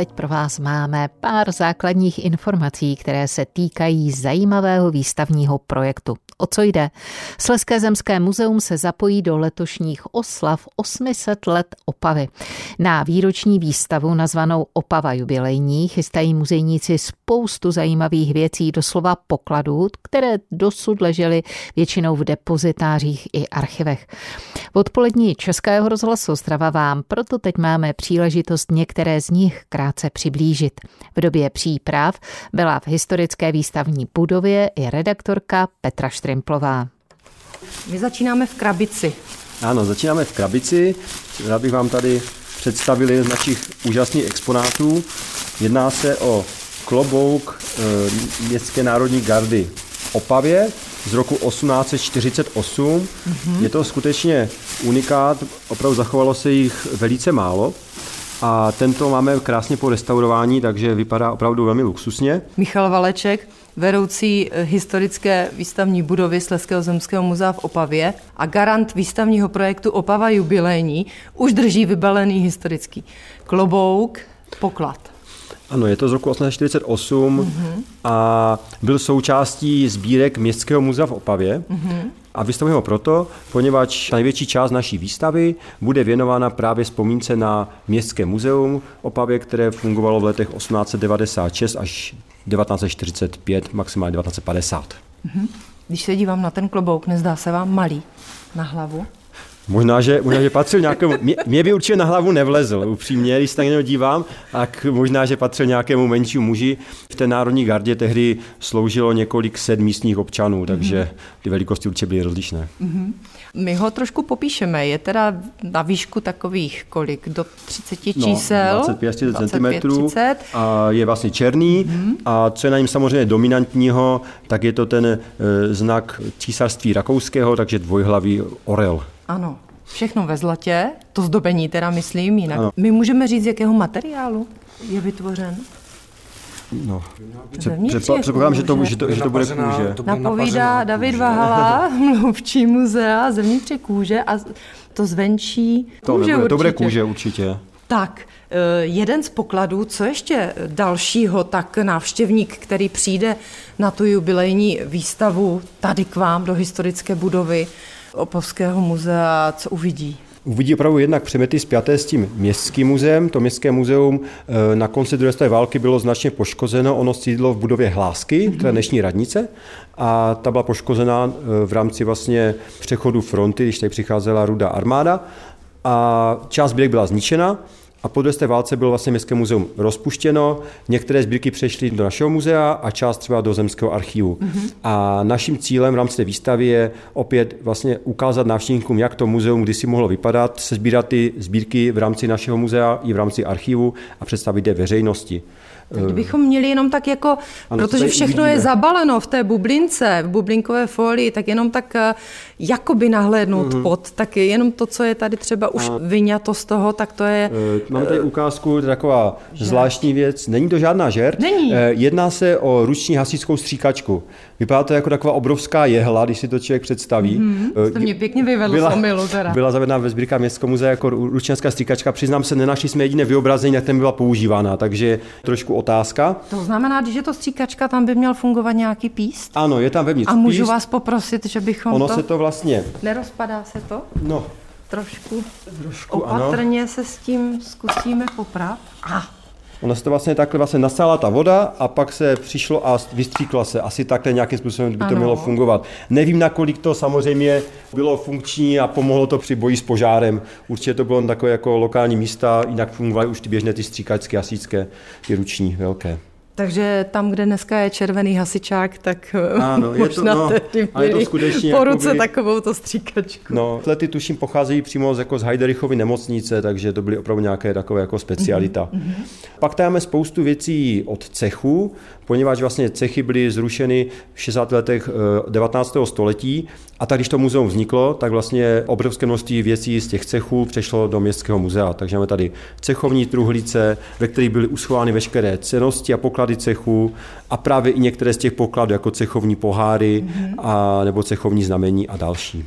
teď pro vás máme pár základních informací, které se týkají zajímavého výstavního projektu. O co jde? Sleské zemské muzeum se zapojí do letošních oslav 800 let Opavy. Na výroční výstavu nazvanou Opava jubilejní chystají muzejníci spoustu zajímavých věcí, doslova pokladů, které dosud ležely většinou v depozitářích i archivech. V odpolední Českého rozhlasu Ostrava vám proto teď máme příležitost některé z nich krátce přiblížit. V době příprav byla v historické výstavní budově i redaktorka Petra Štrimplová. My začínáme v krabici. Ano, začínáme v krabici. Rád bych vám tady představil jeden z našich úžasných exponátů. Jedná se o klobouk e, Městské národní gardy Opavě z roku 1848. Mm-hmm. Je to skutečně unikát, opravdu zachovalo se jich velice málo. A tento máme krásně po restaurování, takže vypadá opravdu velmi luxusně. Michal Valeček, vedoucí eh, historické výstavní budovy Sleského zemského muzea v Opavě a garant výstavního projektu Opava jubilejní, už drží vybalený historický klobouk, poklad. Ano, je to z roku 1848 mm-hmm. a byl součástí sbírek Městského muzea v Opavě. Mm-hmm. A vystavujeme ho proto, poněvadž největší část naší výstavy bude věnována právě vzpomínce na Městské muzeum Opavě, které fungovalo v letech 1896 až 1945, maximálně 1950. Mm-hmm. Když se dívám na ten klobouk, nezdá se vám malý na hlavu? Možná, že, možná, že patřil nějakému, mě, mě by určitě na hlavu nevlezl, upřímně, když se na něj dívám, tak možná, že patřil nějakému menšímu muži. V té Národní gardě tehdy sloužilo několik set místních občanů, takže mm-hmm. ty velikosti určitě byly rozlišné. Mm-hmm. My ho trošku popíšeme. Je teda na výšku takových kolik? Do 30 no, čísel? No, 25 cm a je vlastně černý mm-hmm. a co je na něm samozřejmě dominantního, tak je to ten e, znak císařství rakouského, takže dvojhlavý orel. Ano, všechno ve zlatě, to zdobení teda myslím jinak. Ano. My můžeme říct, z jakého materiálu je vytvořen? No, předpokládám, že to, že to, že to bude kůže. Napovídá David Vahala, mluvčí muzea, zevnitř kůže a to zvenčí to kůže nebude, To bude kůže určitě. Tak, eh, jeden z pokladů, co ještě dalšího, tak návštěvník, který přijde na tu jubilejní výstavu tady k vám do historické budovy, Opavského muzea, co uvidí? Uvidí opravdu jednak přemety spjaté s tím městským muzeem. To městské muzeum eh, na konci druhé světové války bylo značně poškozeno. Ono sídlo v budově Hlásky, mm-hmm. teda dnešní radnice, a ta byla poškozena eh, v rámci vlastně přechodu fronty, když tady přicházela ruda armáda. A část zbylek byla zničena a po druhé válce bylo vlastně Městské muzeum rozpuštěno, některé sbírky přešly do našeho muzea a část třeba do Zemského archivu. Mm-hmm. A naším cílem v rámci té výstavy je opět vlastně ukázat návštěvníkům, jak to muzeum kdysi mohlo vypadat, se sbírat ty sbírky v rámci našeho muzea i v rámci archivu a představit je veřejnosti. Tak kdybychom měli jenom tak jako, ano, protože všechno je zabaleno v té bublince, v bublinkové folii, tak jenom tak eh, jakoby nahlédnout uh-huh. pod, tak jenom to, co je tady třeba už a... vyňato z toho, tak to je... Eh, máme tady ukázku, to je taková žert. zvláštní věc. Není to žádná žert. Není. Eh, jedná se o ruční hasičskou stříkačku. Vypadá to jako taková obrovská jehla, když si to člověk představí. Mm-hmm, to mě pěkně vyvedl byla, omilu teda. Byla zavedena ve sbírka Městského muzea jako ručenská stříkačka. Přiznám se, nenašli jsme jediné vyobrazení, jak ten byla používána, takže trošku otázka. To znamená, že je to stříkačka, tam by měl fungovat nějaký píst? Ano, je tam vevnitř A můžu píst. vás poprosit, že bychom Ono to... se to vlastně... Nerozpadá se to? No. Trošku, trošku opatrně ano. se s tím zkusíme poprat. Ah. Ona se to vlastně takhle vlastně nasála ta voda a pak se přišlo a vystříkla se. Asi takhle nějakým způsobem by to ano. mělo fungovat. Nevím, nakolik to samozřejmě bylo funkční a pomohlo to při boji s požárem. Určitě to bylo takové jako lokální místa, jinak fungovaly už ty běžné ty stříkačské, asícké, ty ruční, velké. Takže tam, kde dneska je červený hasičák, tak eh, ano, možná je to, no, tehdy je to skutečně po ruce jakoby, takovou to stříkačku. No, lety tuším pocházejí přímo z, jako z Heiderichovy nemocnice, takže to byly opravdu nějaké takové jako specialita. Mm-hmm. Pak tam máme spoustu věcí od cechu, poněvadž vlastně cechy byly zrušeny v 60. letech 19. Eh, století a tak, když to muzeum vzniklo, tak vlastně obrovské množství věcí z těch cechů přešlo do městského muzea. Takže máme tady cechovní truhlice, ve kterých byly uschovány veškeré cenosti a poklady cechů a právě i některé z těch pokladů, jako cechovní poháry mm-hmm. a, nebo cechovní znamení a další.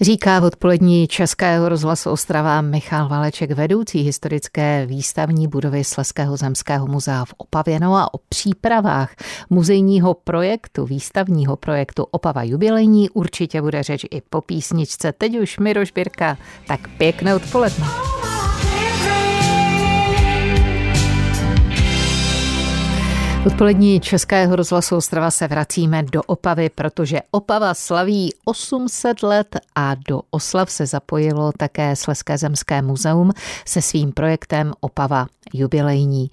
Říká v odpolední Českého rozhlasu Ostrava Michal Valeček, vedoucí historické výstavní budovy Sleského zemského muzea v Opavě. No a o přípravách muzejního projektu, výstavního projektu Opava jubilejní určitě bude řeč i po písničce. Teď už Miroš Birka, tak pěkné odpoledne. Odpolední Českého rozhlasu Ostrava se vracíme do Opavy, protože Opava slaví 800 let a do oslav se zapojilo také Sleské zemské muzeum se svým projektem Opava jubilejní.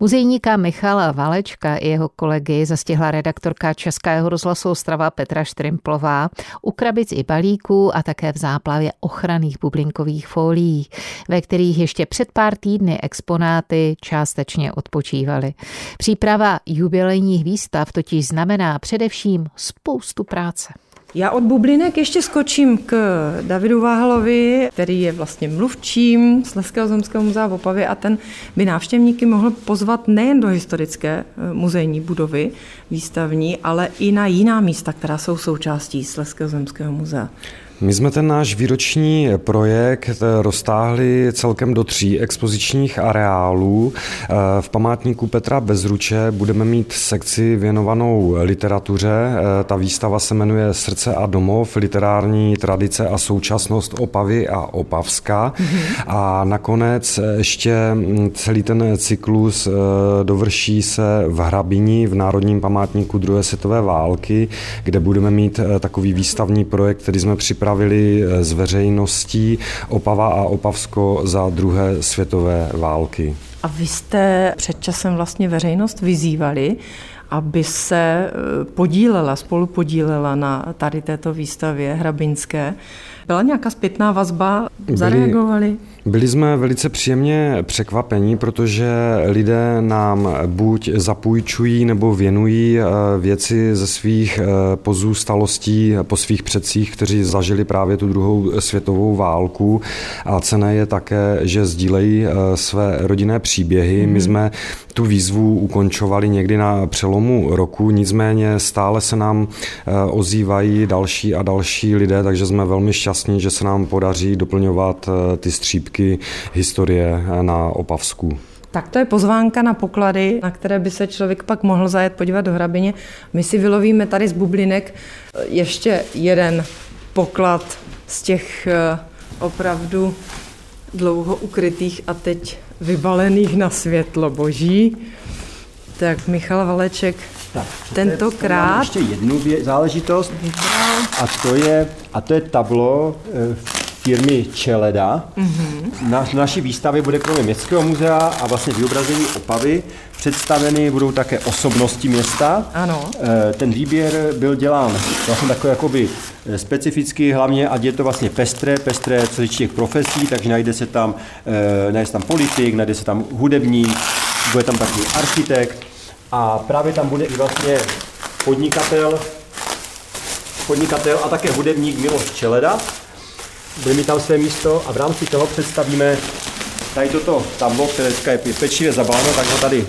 Muzejníka Michala Valečka i jeho kolegy zastihla redaktorka Českého rozhlasu Ostrava Petra Štrimplová u krabic i balíků a také v záplavě ochranných bublinkových fólií, ve kterých ještě před pár týdny exponáty částečně odpočívaly. Příprava jubilejních výstav totiž znamená především spoustu práce. Já od bublinek ještě skočím k Davidu Váhalovi, který je vlastně mluvčím Sleského zemského muzea v Opavě a ten by návštěvníky mohl pozvat nejen do historické eh, muzejní budovy výstavní, ale i na jiná místa, která jsou součástí Sleského zemského muzea. My jsme ten náš výroční projekt eh, roztáhli celkem do tří expozičních areálů. Eh, v památníku Petra Bezruče budeme mít sekci věnovanou literatuře. Eh, ta výstava se jmenuje Srdce a domov, literární tradice a současnost Opavy a Opavska. Mm-hmm. A nakonec ještě hm, celý ten cyklus dovrší se v Hrabini v Národním památníku druhé světové války, kde budeme mít takový výstavní projekt, který jsme připravili připravili eh, s veřejností Opava a Opavsko za druhé světové války. A vy jste před časem vlastně veřejnost vyzývali, aby se eh, podílela, spolu podílela na tady této výstavě hrabinské. Byla nějaká zpětná vazba? Zareagovali? Byli, jsme velice příjemně překvapení, protože lidé nám buď zapůjčují nebo věnují eh, věci ze svých eh, pozůstalostí po svých předcích, kteří zažili právě tu druhou světovou válku. A cené je také, že sdílejí své rodinné příběhy. My mhm. jsme tu výzvu ukončovali někdy na přelomu roku, nicméně stále se nám eh, ozývají další a další lidé, takže jsme velmi šťastní, že se nám podaří doplňovat eh, ty střípky historie eh, na Opavsku. Tak to je pozvánka na poklady, na které by se člověk pak mohl zajet podívat do hrabině. My si vylovíme tady z bublinek ještě jeden poklad z těch opravdu dlouho ukrytých a teď vybalených na světlo boží. Tak Michal Valeček tak, tentokrát... Ještě jednu záležitost a to je, a to je tablo eh, firmy Čeleda. Mm-hmm. Na naší výstavě bude kromě Městského muzea a vlastně vyobrazení Opavy představeny budou také osobnosti města. Ano. Eh, ten výběr byl dělán vlastně takový jakoby eh, specificky, hlavně, ať je to vlastně pestré, pestré co těch profesí, takže najde se tam, najde se tam politik, najde se tam hudebník, bude tam takový architekt a právě tam bude i vlastně podnikatel, podnikatel a také hudebník Miloš Čeleda. Bude mít tam své místo a v rámci toho představíme tady toto tablo, které je pečivě zabaleno, tak ho tady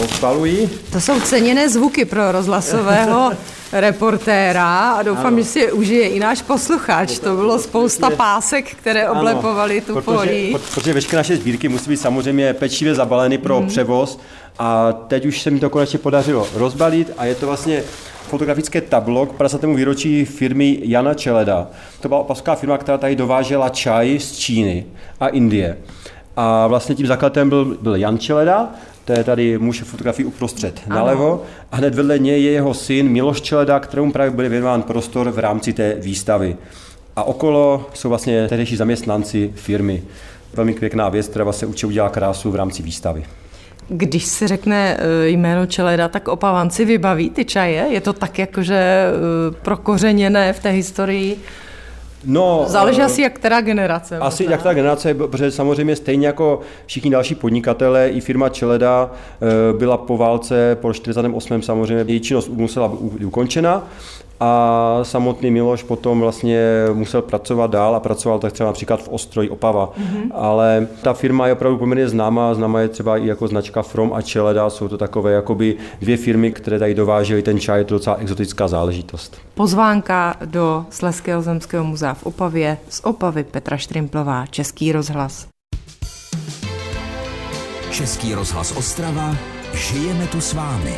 rozpalují. To jsou ceněné zvuky pro rozhlasového reportéra a doufám, ano. že si je užije i náš posluchač. To bylo spousta pásek, které oblepovaly tu folii. Protože veškeré naše sbírky musí být samozřejmě pečivě zabaleny pro hmm. převoz a teď už se mi to konečně podařilo rozbalit a je to vlastně fotografické tablo k 50. výročí firmy Jana Čeleda. To byla opaská firma, která tady dovážela čaj z Číny a Indie. A vlastně tím zakladatelem byl, byl Jan Čeleda, to je tady muž fotografii uprostřed ano. nalevo a hned vedle něj je jeho syn Miloš Čeleda, kterému právě bude věnován prostor v rámci té výstavy. A okolo jsou vlastně tehdejší zaměstnanci firmy. Velmi pěkná věc, která vlastně určitě udělá krásu v rámci výstavy. Když se řekne eh, jméno Čeleda, tak opavanci vybaví ty čaje? Je to tak jakože eh, prokořeněné v té historii? No, Záleží uh, asi, jak která generace. Asi možná. jak ta generace, protože samozřejmě stejně jako všichni další podnikatelé, i firma Čeleda uh, byla po válce, po 48. samozřejmě její činnost musela být ukončena a samotný Miloš potom vlastně musel pracovat dál a pracoval tak třeba například v Ostroj Opava. Mm-hmm. Ale ta firma je opravdu poměrně známá, známá je třeba i jako značka From a Čeleda, jsou to takové jakoby dvě firmy, které tady dovážely ten čaj, je to docela exotická záležitost. Pozvánka do Sleského zemského muzea v Opavě z Opavy Petra Štrimplová, Český rozhlas. Český rozhlas Ostrava, žijeme tu s vámi.